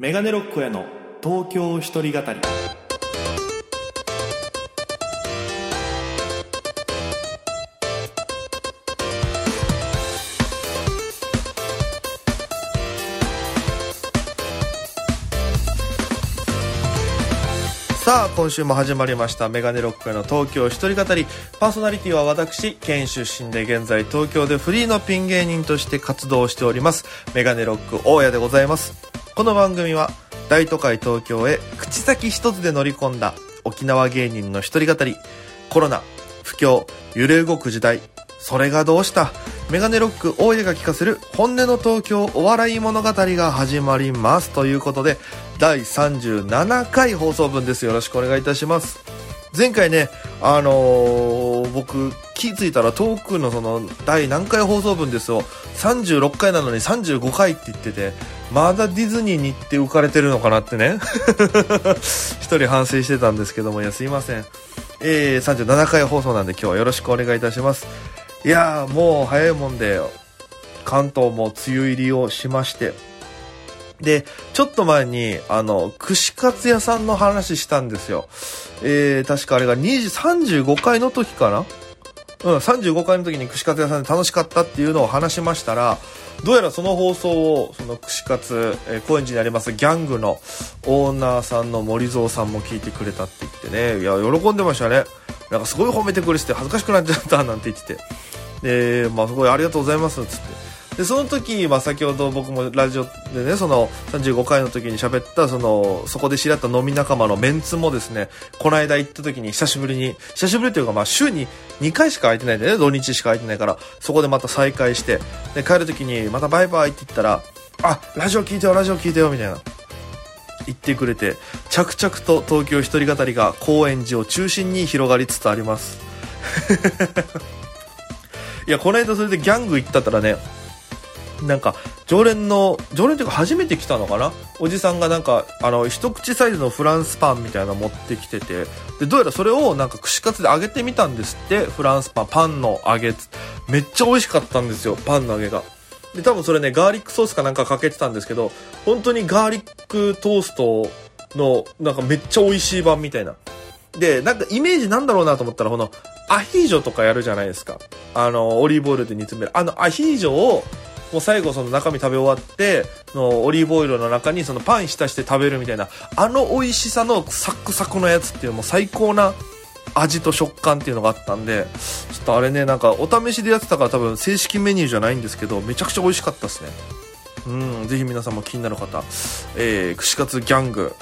メガネロックへの東京一人語り。さあ今週も始まりましたメガネロックへの東京一人語り。パーソナリティは私県出身で現在東京でフリーのピン芸人として活動しております。メガネロック大家でございます。この番組は大都会東京へ口先一つで乗り込んだ沖縄芸人の一人語り。コロナ不況揺れ動く時代。それがどうした？メガネロック大家が聞かせる本音の東京お笑い物語が始まります。ということで第37回放送分です。よろしくお願いいたします。前回ねあのー、僕気づいたらトークのその第何回放送分ですよ36回なのに35回って言っててまだディズニーに行って浮かれてるのかなってね。一人反省してたんですけどもいやすいません。えー、37回放送なんで今日はよろしくお願いいたします。いやーもう早いもんで関東も梅雨入りをしまして。で、ちょっと前に、あの、串カツ屋さんの話したんですよ。えー、確かあれが2時35回の時かな？うん、35回の時に串カツ屋さんで楽しかったっていうのを話しましたら、どうやらその放送を、その串カツ、えー、高円寺にありますギャングのオーナーさんの森蔵さんも聞いてくれたって言ってね、いや、喜んでましたね。なんかすごい褒めてくれてて恥ずかしくなっちゃったなんて言ってて。で、まあすごいありがとうございますっ、つって。でその時、まあ、先ほど僕もラジオでねその35回の時に喋ったそのそこで知り合った飲み仲間のメンツもですねこの間行った時に久しぶりに久しぶりというかまあ週に2回しか空いてないんでね土日しか空いてないからそこでまた再会してで帰る時にまたバイバイって言ったらあラジオ聞いてよラジオ聞いてよみたいな。言ってくれて着々と東京一人語りが高円寺を中心に広がりつつあります。いやこの間それでギャング行ったったらねなんか常連の常連というか初めて来たのかな？おじさんがなんかあの一口サイズのフランスパンみたいなの持ってきててでどうやらそれをなんか串カツで揚げてみたんですってフランスパンパンの揚げめっちゃ美味しかったんですよパンの揚げが。で多分それねガーリックソースかなんかかけてたんですけど本当にガーリックトーストのなんかめっちゃ美味しい版みたいな。でなんかイメージなんだろうなと思ったらこのアヒージョとかやるじゃないですか。あのオリーブオイルで煮詰める。あのアヒージョをもう最後その中身食べ終わってのオリーブオイルの中にそのパン浸して食べるみたいなあの美味しさのサックサクのやつっていうもう最高な味と食感っていうのがあったんでちょっとあれねなんかお試しでやってたから多分正式メニューじゃないんですけどめちゃくちゃ美味しかったですねうんぜひ皆さんも気になる方、えー、串カツギャング、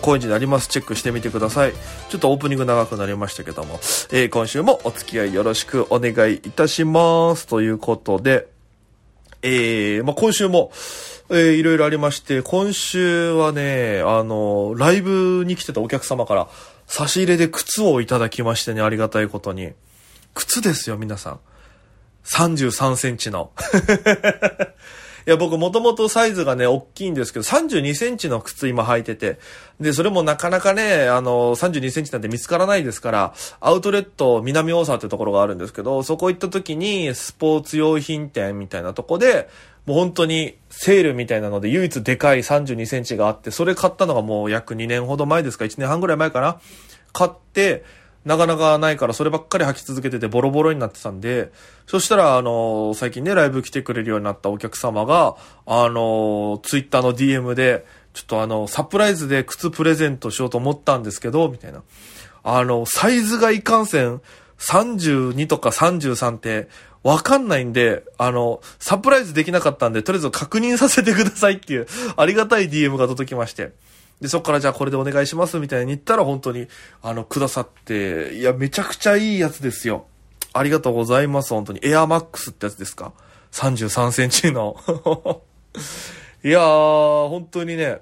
高円寺にあります。チェックしてみてください。ちょっとオープニング長くなりましたけども、えー、今週もお付き合いよろしくお願いいたします。ということで、えー、まあ、今週も、えー、いろいろありまして、今週はね、あの、ライブに来てたお客様から、差し入れで靴をいただきましてね、ありがたいことに。靴ですよ、皆さん。33センチの。いや、僕もともとサイズがね、大きいんですけど、32センチの靴今履いてて、で、それもなかなかね、あの、32センチなんて見つからないですから、アウトレット南大沢ってところがあるんですけど、そこ行った時に、スポーツ用品店みたいなとこで、もう本当にセールみたいなので唯一でかい32センチがあって、それ買ったのがもう約2年ほど前ですか、1年半ぐらい前かな。買って、なかなかないからそればっかり履き続けててボロボロになってたんで、そしたら、あの、最近ね、ライブ来てくれるようになったお客様が、あの、ツイッターの DM で、ちょっとあの、サプライズで靴プレゼントしようと思ったんですけど、みたいな。あの、サイズがいかんせん、32とか33って、わかんないんで、あの、サプライズできなかったんで、とりあえず確認させてくださいっていう、ありがたい DM が届きまして。で、そっからじゃあこれでお願いしますみたいに言ったら本当に、あの、くださって、いや、めちゃくちゃいいやつですよ。ありがとうございます、本当に。エアマックスってやつですか ?33 センチの。いやー、本当にね、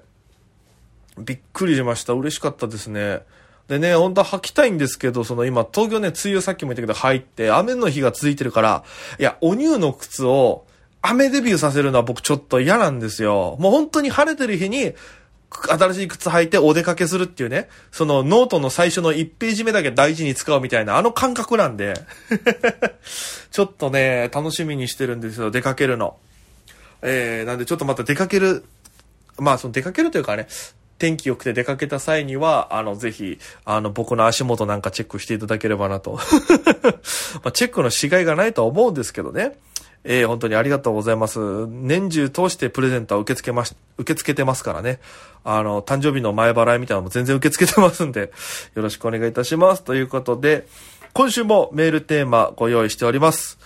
びっくりしました。嬉しかったですね。でね、本当は履きたいんですけど、その今、東京ね、梅雨さっきも言ったけど入って、雨の日が続いてるから、いや、お乳の靴を、雨デビューさせるのは僕ちょっと嫌なんですよ。もう本当に晴れてる日に、新しい靴履いてお出かけするっていうね、そのノートの最初の1ページ目だけ大事に使うみたいな、あの感覚なんで ちょっとね、楽しみにしてるんですよ、出かけるの。えー、なんでちょっとまた出かけるまあ、その出かけるというかね、天気良くて出かけた際には、あの、ぜひ、あの、僕の足元なんかチェックしていただければなと。まあ、チェックのしがいがないとは思うんですけどね。えー、本当にありがとうございます。年中通してプレゼントは受け付けまし、受け付けてますからね。あの、誕生日の前払いみたいなのも全然受け付けてますんで、よろしくお願いいたします。ということで、今週もメールテーマご用意しております。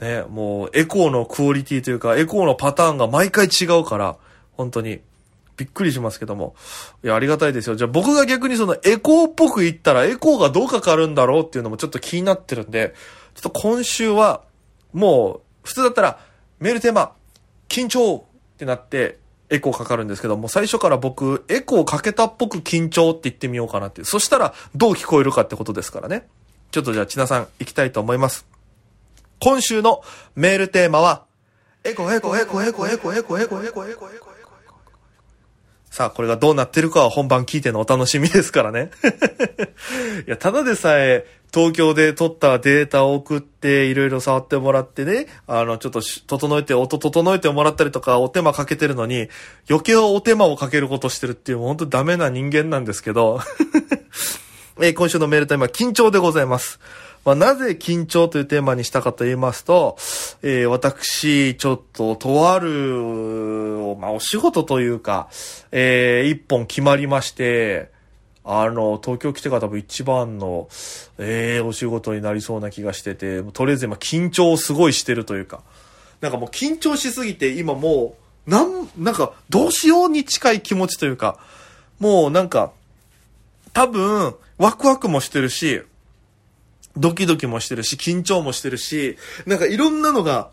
ね、もう、エコーのクオリティというか、エコーのパターンが毎回違うから、本当に、びっくりしますけども。いや、ありがたいですよ。じゃあ僕が逆にそのエコーっぽく言ったらエコーがどうかかるんだろうっていうのもちょっと気になってるんで、ちょっと今週は、もう、普通だったら、メールテーマ、緊張ってなって、エコーかかるんですけども、最初から僕、エコーかけたっぽく緊張って言ってみようかなっていう。そしたら、どう聞こえるかってことですからね。ちょっとじゃあ、ちなさん、行きたいと思います。今週のメールテーマは、エコエコエコエコエコエコエコエコエコエコエコさあ、これがどうなってるかは本番聞いてのお楽しみですからね。いや、ただでさえ、東京で撮ったデータを送って、いろいろ触ってもらってね、あの、ちょっと整えて、音整えてもらったりとか、お手間かけてるのに、余計お手間をかけることしてるっていう、本当ダメな人間なんですけど、え、今週のメールタイムは緊張でございます。まあ、なぜ緊張というテーマにしたかと言いますと、えー、私、ちょっと、とある、まあ、お仕事というか、えー、一本決まりまして、あの、東京来てから多分一番の、ええー、お仕事になりそうな気がしてて、とりあえず今緊張をすごいしてるというか、なんかもう緊張しすぎて今もう、なん、なんかどうしように近い気持ちというか、もうなんか、多分、ワクワクもしてるし、ドキドキもしてるし、緊張もしてるし、なんかいろんなのが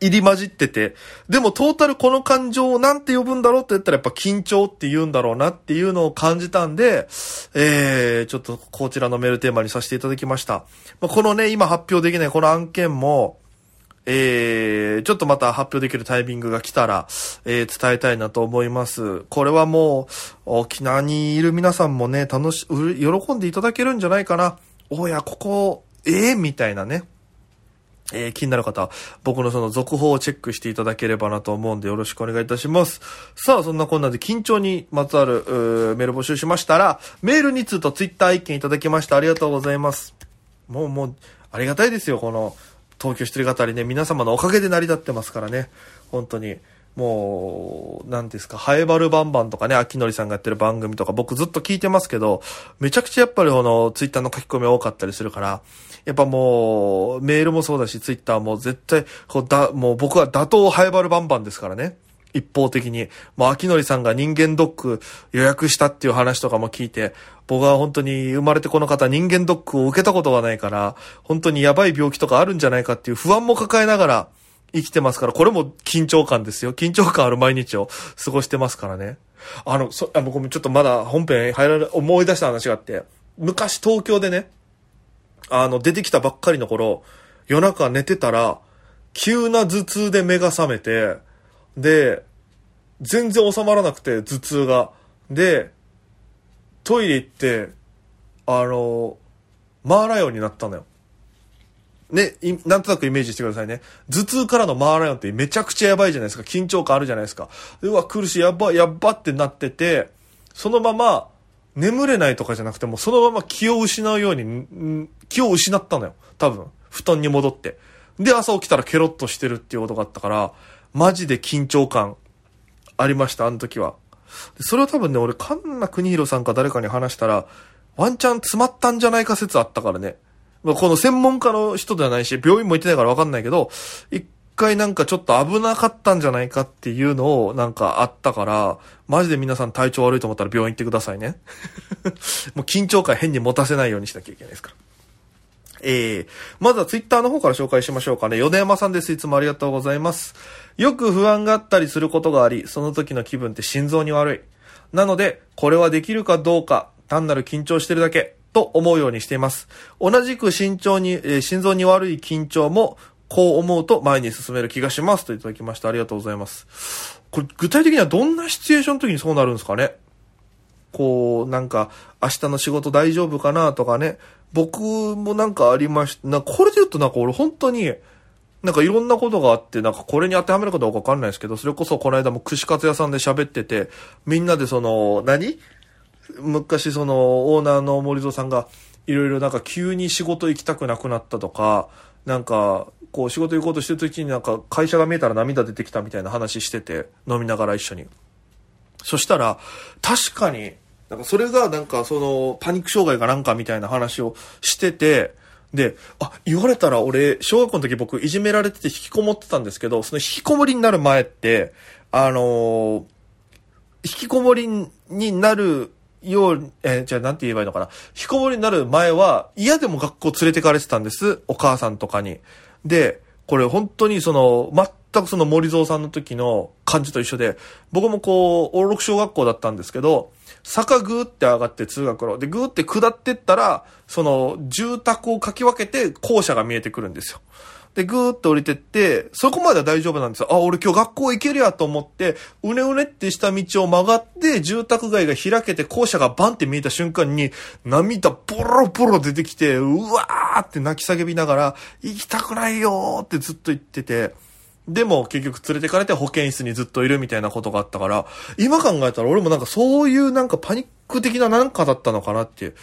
入り混じってて、でもトータルこの感情をなんて呼ぶんだろうって言ったらやっぱ緊張って言うんだろうなっていうのを感じたんで、えー、ちょっとこちらのメールテーマにさせていただきました。まあ、このね、今発表できないこの案件も、えー、ちょっとまた発表できるタイミングが来たら、えー、伝えたいなと思います。これはもう、沖縄にいる皆さんもね、楽し、喜んでいただけるんじゃないかな。おや、ここ、ええー、みたいなね。えー、気になる方、僕のその続報をチェックしていただければなと思うんでよろしくお願いいたします。さあ、そんなこんなで緊張にまつわる、メール募集しましたら、メールにつうとツイッター意見いただきました。ありがとうございます。もうもう、ありがたいですよ、この、東京一人語りね、皆様のおかげで成り立ってますからね。本当に。もう、なんですか、ハエバルバンバンとかね、秋のりさんがやってる番組とか僕ずっと聞いてますけど、めちゃくちゃやっぱりこの、ツイッターの書き込み多かったりするから、やっぱもう、メールもそうだし、ツイッターも絶対、こうだ、もう僕は打倒ハエバルバンバンですからね。一方的に。もう、秋のりさんが人間ドック予約したっていう話とかも聞いて、僕は本当に生まれてこの方人間ドックを受けたことがないから、本当にやばい病気とかあるんじゃないかっていう不安も抱えながら、生きてますから、これも緊張感ですよ。緊張感ある毎日を過ごしてますからね。あの、そ、あ、僕もちょっとまだ本編入られ、思い出した話があって、昔東京でね、あの、出てきたばっかりの頃、夜中寝てたら、急な頭痛で目が覚めて、で、全然収まらなくて、頭痛が。で、トイレ行って、あの、マーライオンになったのよ。ね、なんとなくイメージしてくださいね。頭痛からのマーライオンってめちゃくちゃやばいじゃないですか。緊張感あるじゃないですか。うわ、苦しい、やば、やばってなってて、そのまま、眠れないとかじゃなくても、そのまま気を失うように、気を失ったのよ。多分。布団に戻って。で、朝起きたらケロッとしてるっていうことがあったから、マジで緊張感ありました、あの時は。それは多分ね、俺、神奈国広さんか誰かに話したら、ワンチャン詰まったんじゃないか説あったからね。まあ、この専門家の人ではないし、病院も行ってないからわかんないけど、一回なんかちょっと危なかったんじゃないかっていうのをなんかあったから、マジで皆さん体調悪いと思ったら病院行ってくださいね。もう緊張感変に持たせないようにしなきゃいけないですから。えー、まずはツイッターの方から紹介しましょうかね。米山さんです。いつもありがとうございます。よく不安があったりすることがあり、その時の気分って心臓に悪い。なので、これはできるかどうか、単なる緊張してるだけ。と思うようにしています。同じく慎重に、えー、心臓に悪い緊張も、こう思うと前に進める気がしますといただきました。ありがとうございます。これ具体的にはどんなシチュエーションの時にそうなるんですかね？こう、なんか、明日の仕事大丈夫かなとかね。僕もなんかありました。な、これで言うとなんか俺本当に、なんかいろんなことがあって、なんかこれに当てはめるかどうかわかんないですけど、それこそこの間も串カツ屋さんで喋ってて、みんなでその、何？昔そのオーナーの森蔵さんが、いろいろなんか急に仕事行きたくなくなったとか、なんか、こう仕事行こうとしてる時になんか会社が見えたら涙出てきたみたいな話してて、飲みながら一緒に。そしたら、確かに、なんかそれがなんかそのパニック障害かなんかみたいな話をしてて、で、あ、言われたら俺、小学校の時僕いじめられてて引きこもってたんですけど、その引きこもりになる前って、あのー、引きこもりになるよう、えー、じゃあなんて言えばいいのかな。引きこもりになる前は嫌でも学校連れてかれてたんです。お母さんとかに。で、これ本当にその、全くその森蔵さんの時の感じと一緒で、僕もこう、大六小学校だったんですけど、坂ぐーって上がって通学路。で、ぐーって下ってったら、その、住宅をかき分けて校舎が見えてくるんですよ。で、ぐーって降りてって、そこまでは大丈夫なんですよ。あ、俺今日学校行けるやと思って、うねうねってした道を曲がって、住宅街が開けて校舎がバンって見えた瞬間に、涙ボロボロ出てきて、うわーって泣き叫びながら、行きたくないよーってずっと言ってて、でも結局連れてかれて保健室にずっといるみたいなことがあったから、今考えたら俺もなんかそういうなんかパニック的ななんかだったのかなっていう。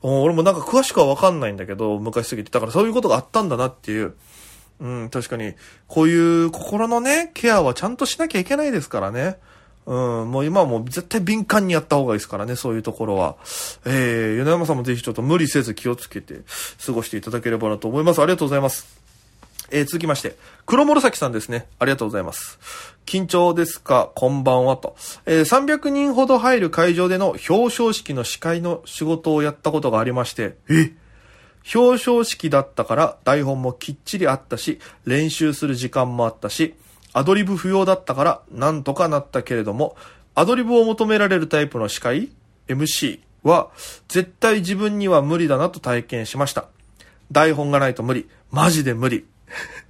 俺もなんか詳しくはわかんないんだけど、昔すぎて。だからそういうことがあったんだなっていう。うん、確かに、こういう心のね、ケアはちゃんとしなきゃいけないですからね。うん、もう今はもう絶対敏感にやった方がいいですからね、そういうところは。えー、米山さんもぜひちょっと無理せず気をつけて過ごしていただければなと思います。ありがとうございます。えー、続きまして、黒紫さんですね。ありがとうございます。緊張ですか？こんばんはと。えー、300人ほど入る会場での表彰式の司会の仕事をやったことがありまして、え？表彰式だったから台本もきっちりあったし、練習する時間もあったし、アドリブ不要だったからなんとかなったけれども、アドリブを求められるタイプの司会 ?MC は絶対自分には無理だなと体験しました。台本がないと無理。マジで無理。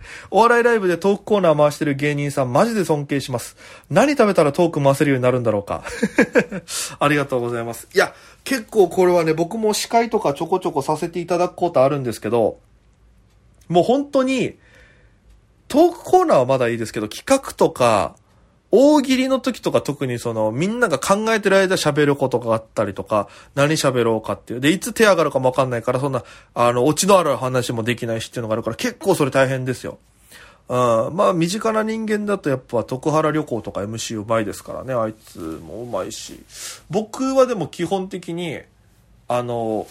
お笑いライブでトークコーナー回してる芸人さんマジで尊敬します。何食べたらトーク回せるようになるんだろうか。ありがとうございます。いや、結構これはね、僕も司会とかちょこちょこさせていただくことあるんですけど、もう本当に、トークコーナーはまだいいですけど、企画とか、大喜利の時とか特にその、みんなが考えてる間喋ることがあったりとか、何喋ろうかっていう。で、いつ手上がるかもわかんないから、そんな、あの、オチのある話もできないしっていうのがあるから、結構それ大変ですよ。うん、まあ、身近な人間だとやっぱ徳原旅行とか MC うまいですからね、あいつもうまいし。僕はでも基本的に、あの、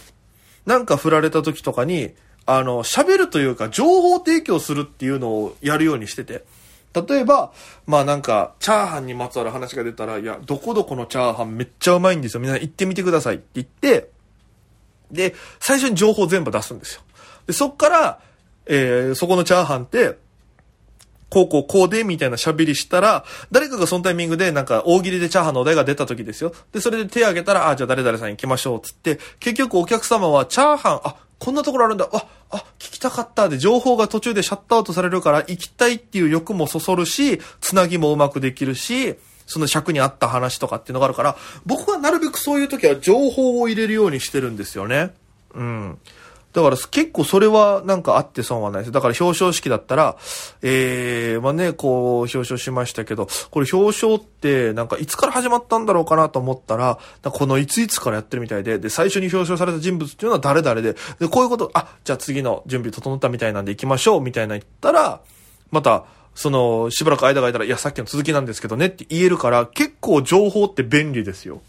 なんか振られた時とかに、あの、喋るというか、情報提供するっていうのをやるようにしてて。例えば、まあなんか、チャーハンにまつわる話が出たら、いや、どこどこのチャーハンめっちゃうまいんですよ。みんな行ってみてくださいって言って、で、最初に情報全部出すんですよ。で、そっから、えー、そこのチャーハンって、こうこうこうで、みたいな喋りしたら、誰かがそのタイミングでなんか大喜利でチャーハンのお題が出た時ですよ。で、それで手挙げたら、あ、じゃあ誰々さん行きましょう、つって、結局お客様はチャーハン、あ、こんなところあるんだ。あ、あ、聞きたかったで、情報が途中でシャットアウトされるから、行きたいっていう欲もそそるし、つなぎもうまくできるし、その尺に合った話とかっていうのがあるから、僕はなるべくそういう時は情報を入れるようにしてるんですよね。うん。だから結構それはなんかあって損はないです。だから表彰式だったら、えー、まあね、こう表彰しましたけど、これ表彰ってなんかいつから始まったんだろうかなと思ったら、このいついつからやってるみたいで、で、最初に表彰された人物っていうのは誰々で、で、こういうこと、あ、じゃあ次の準備整ったみたいなんで行きましょう、みたいな言ったら、また、その、しばらく間が空いたら、いや、さっきの続きなんですけどねって言えるから、結構情報って便利ですよ。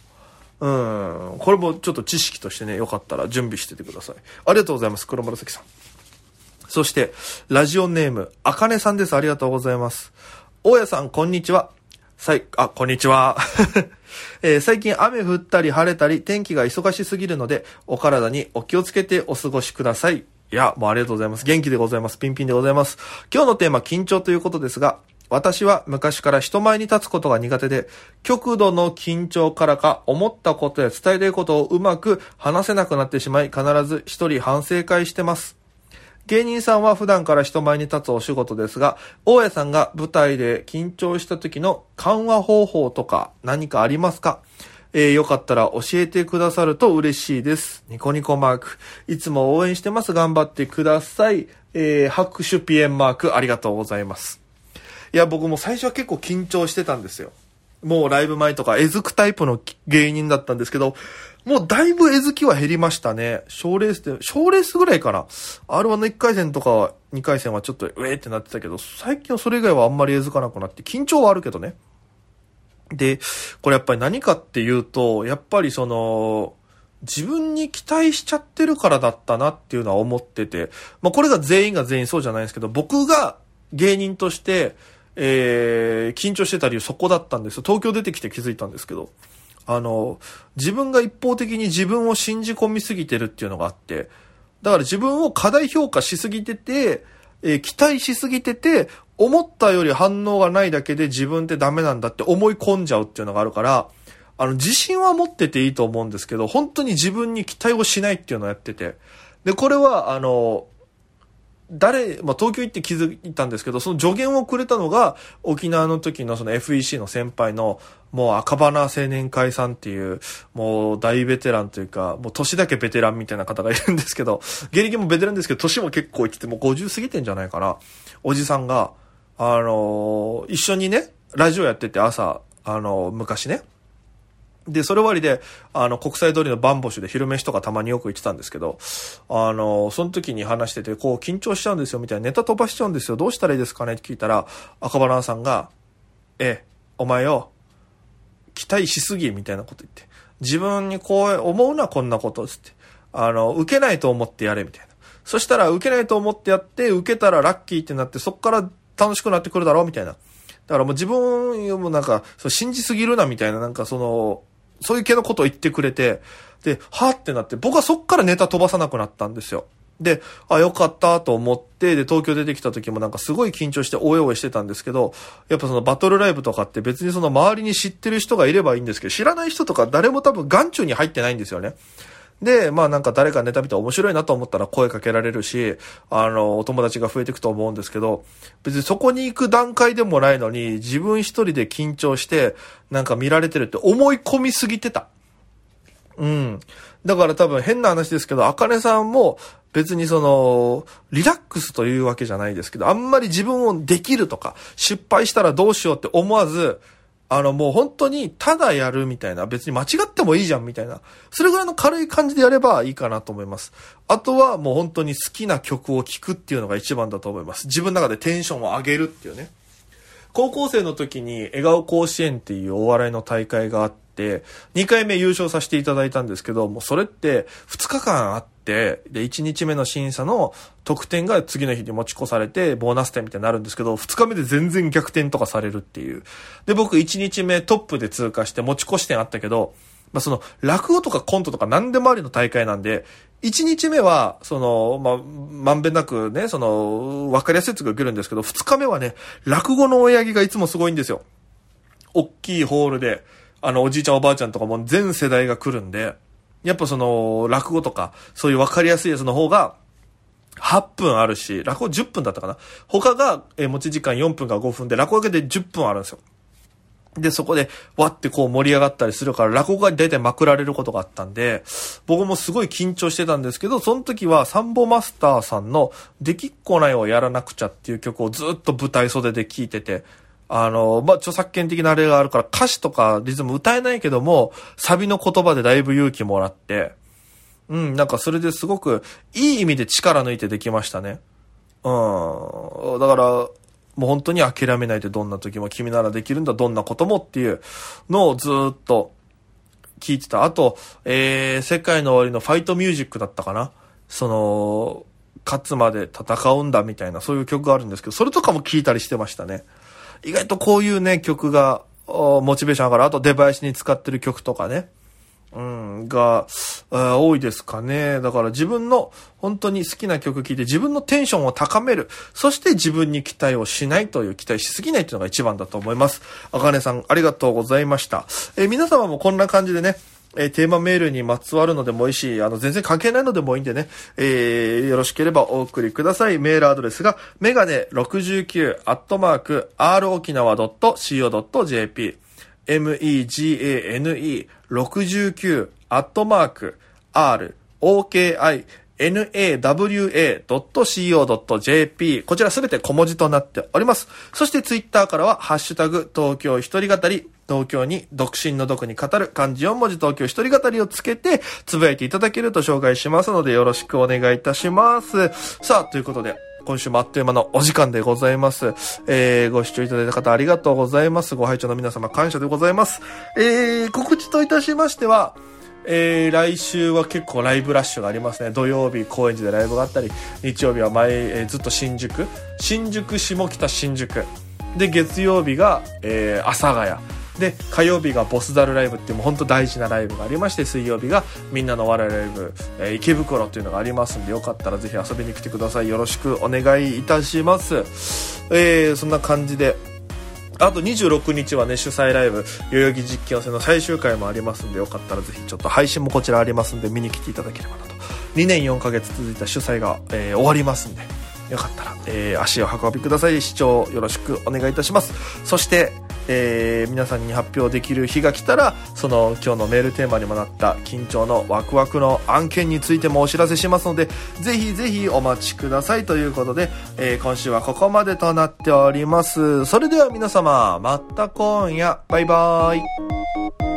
うん。これもちょっと知識としてね、よかったら準備しててください。ありがとうございます。黒紫さん。そして、ラジオネーム、あかねさんです。ありがとうございます。大家さん、こんにちは。さい、あ、こんにちは。えー、最近雨降ったり晴れたり天気が忙しすぎるので、お体にお気をつけてお過ごしください。いや、もうありがとうございます。元気でございます。ピンピンでございます。今日のテーマ、緊張ということですが、私は昔から人前に立つことが苦手で、極度の緊張からか思ったことや伝えたいことをうまく話せなくなってしまい、必ず一人反省会してます。芸人さんは普段から人前に立つお仕事ですが、大家さんが舞台で緊張した時の緩和方法とか何かありますか？えー、よかったら教えてくださると嬉しいです。ニコニコマーク。いつも応援してます。頑張ってください。えー、拍手ピエンマークありがとうございます。いや、僕も最初は結構緊張してたんですよ。もうライブ前とか、えずくタイプの芸人だったんですけど、もうだいぶえずきは減りましたね。賞レースで、賞レースぐらいかな。R1 の1回戦とか2回戦はちょっと、ウェーってなってたけど、最近はそれ以外はあんまりえずかなくなって、緊張はあるけどね。で、これやっぱり何かっていうと、やっぱりその、自分に期待しちゃってるからだったなっていうのは思ってて、まあこれが全員が全員そうじゃないんですけど、僕が芸人として、えー、緊張してた理由そこだったんです。東京出てきて気づいたんですけど、あの、自分が一方的に自分を信じ込みすぎてるっていうのがあって、だから自分を過大評価しすぎてて、えー、期待しすぎてて、思ったより反応がないだけで自分ってダメなんだって思い込んじゃうっていうのがあるから、あの、自信は持ってていいと思うんですけど、本当に自分に期待をしないっていうのをやってて。で、これは、あの、誰、まあ、東京行って気づいたんですけど、その助言をくれたのが、沖縄の時のその FEC の先輩の、もう赤花青年会さんっていう、もう大ベテランというか、もう年だけベテランみたいな方がいるんですけど、芸歴もベテランですけど、年も結構いってて、もう50過ぎてんじゃないかな。おじさんが、あのー、一緒にね、ラジオやってて朝、あのー、昔ね、で、それ終わりで、あの、国際通りのバンボシュで昼飯とかたまによく行ってたんですけど、あの、その時に話してて、こう、緊張しちゃうんですよ、みたいな、ネタ飛ばしちゃうんですよ、どうしたらいいですかねって聞いたら、赤羽さんが、ええ、お前よ、期待しすぎ、みたいなこと言って、自分にこう思うな、こんなこと、つって、あの、受けないと思ってやれ、みたいな。そしたら、受けないと思ってやって、受けたらラッキーってなって、そっから楽しくなってくるだろう、みたいな。だからもう自分もなんか、そう信じすぎるな、みたいな、なんかその、そういう系のことを言ってくれて、で、はってなって、僕はそっからネタ飛ばさなくなったんですよ。で、あ、よかったと思って、で、東京出てきた時もなんかすごい緊張しておえおえしてたんですけど、やっぱそのバトルライブとかって別にその周りに知ってる人がいればいいんですけど、知らない人とか誰も多分眼中に入ってないんですよね。で、まあなんか誰かネタ見て面白いなと思ったら声かけられるし、あの、お友達が増えていくと思うんですけど、別にそこに行く段階でもないのに、自分一人で緊張して、なんか見られてるって思い込みすぎてた。うん。だから多分変な話ですけど、あかねさんも別にその、リラックスというわけじゃないですけど、あんまり自分をできるとか、失敗したらどうしようって思わず、あのもう本当にただやるみたいな、別に間違ってもいいじゃんみたいな、それぐらいの軽い感じでやればいいかなと思います。あとはもう本当に好きな曲を聴くっていうのが一番だと思います。自分の中でテンションを上げるっていうね。高校生の時に笑顔甲子園っていうお笑いの大会があって、2回目優勝させていただいたんですけど、もうそれって2日間あって、で、1日目の審査の得点が次の日に持ち越されて、ボーナス点みたいになるんですけど、2日目で全然逆転とかされるっていう。で、僕1日目トップで通過して持ち越し点あったけど、まあ、その、落語とかコントとか何でもありの大会なんで、1日目は、その、ま、まんべんなくね、その、わかりやすいやつが受けるんですけど、2日目はね、落語の親父がいつもすごいんですよ。大きいホールで、あの、おじいちゃんおばあちゃんとかも全世代が来るんで、やっぱその、落語とか、そういうわかりやすいやつの方が、8分あるし、落語10分だったかな。他が、え持ち時間4分か5分で、落語だけで10分あるんですよ。で、そこで、わってこう盛り上がったりするから、落語が大体まくられることがあったんで、僕もすごい緊張してたんですけど、その時はサンボマスターさんの、できっこないをやらなくちゃっていう曲をずっと舞台袖で聴いてて、あの、まあ、著作権的なあれがあるから歌詞とかリズム歌えないけども、サビの言葉でだいぶ勇気もらって、うん、なんかそれですごくいい意味で力抜いてできましたね。うん。だから、もう本当に諦めないでどんな時も君ならできるんだ、どんなこともっていうのをずっと聞いてた。あと、えー、世界の終わりのファイトミュージックだったかな。その、勝つまで戦うんだみたいな、そういう曲があるんですけど、それとかも聞いたりしてましたね。意外とこういうね、曲が、モチベーション上がる。あと、デバイスに使ってる曲とかね。うん、が、多いですかね。だから自分の本当に好きな曲聴いて自分のテンションを高める。そして自分に期待をしないという、期待しすぎないというのが一番だと思います。あかねさん、ありがとうございました。えー、皆様もこんな感じでね、えー、テーマメールにまつわるのでもいいし、あの、全然関係ないのでもいいんでね、えー、よろしければお送りください。メールアドレスが、メガネ69アットマーク、r 沖縄 .co.jp megane69 アットマーク r oki nawa.co.jp こちらすべて小文字となっております。そしてツイッターからは、ハッシュタグ、東京一人語り、東京に独身の独に語る漢字4文字東京一人語りをつけて、つぶやいていただけると紹介しますので、よろしくお願いいたします。さあ、ということで、今週もあっという間のお時間でございます。えー、ご視聴いただいた方ありがとうございます。ご拝聴の皆様感謝でございます。えー、告知といたしましては、えー、来週は結構ライブラッシュがありますね。土曜日、高円寺でライブがあったり、日曜日は前、えー、ずっと新宿、新宿、下北、新宿。で、月曜日が、えー、阿佐ヶ谷。で、火曜日がボスダルライブっていうもう本当大事なライブがありまして、水曜日がみんなの笑いライブ、えー、池袋っていうのがありますんで、よかったらぜひ遊びに来てください。よろしくお願いいたします。えー、そんな感じで、あと26日はね、主催ライブ、代々木実験戦の最終回もありますんで、よかったらぜひちょっと配信もこちらありますんで、見に来ていただければなと。2年4ヶ月続いた主催が、えー、終わりますんで、よかったら、えー、足を運びください。視聴よろしくお願いいたします。そして、えー、皆さんに発表できる日が来たら、その今日のメールテーマにもなった緊張のワクワクの案件についてもお知らせしますので、ぜひぜひお待ちくださいということで、えー、今週はここまでとなっております。それでは皆様、また今夜、バイバーイ。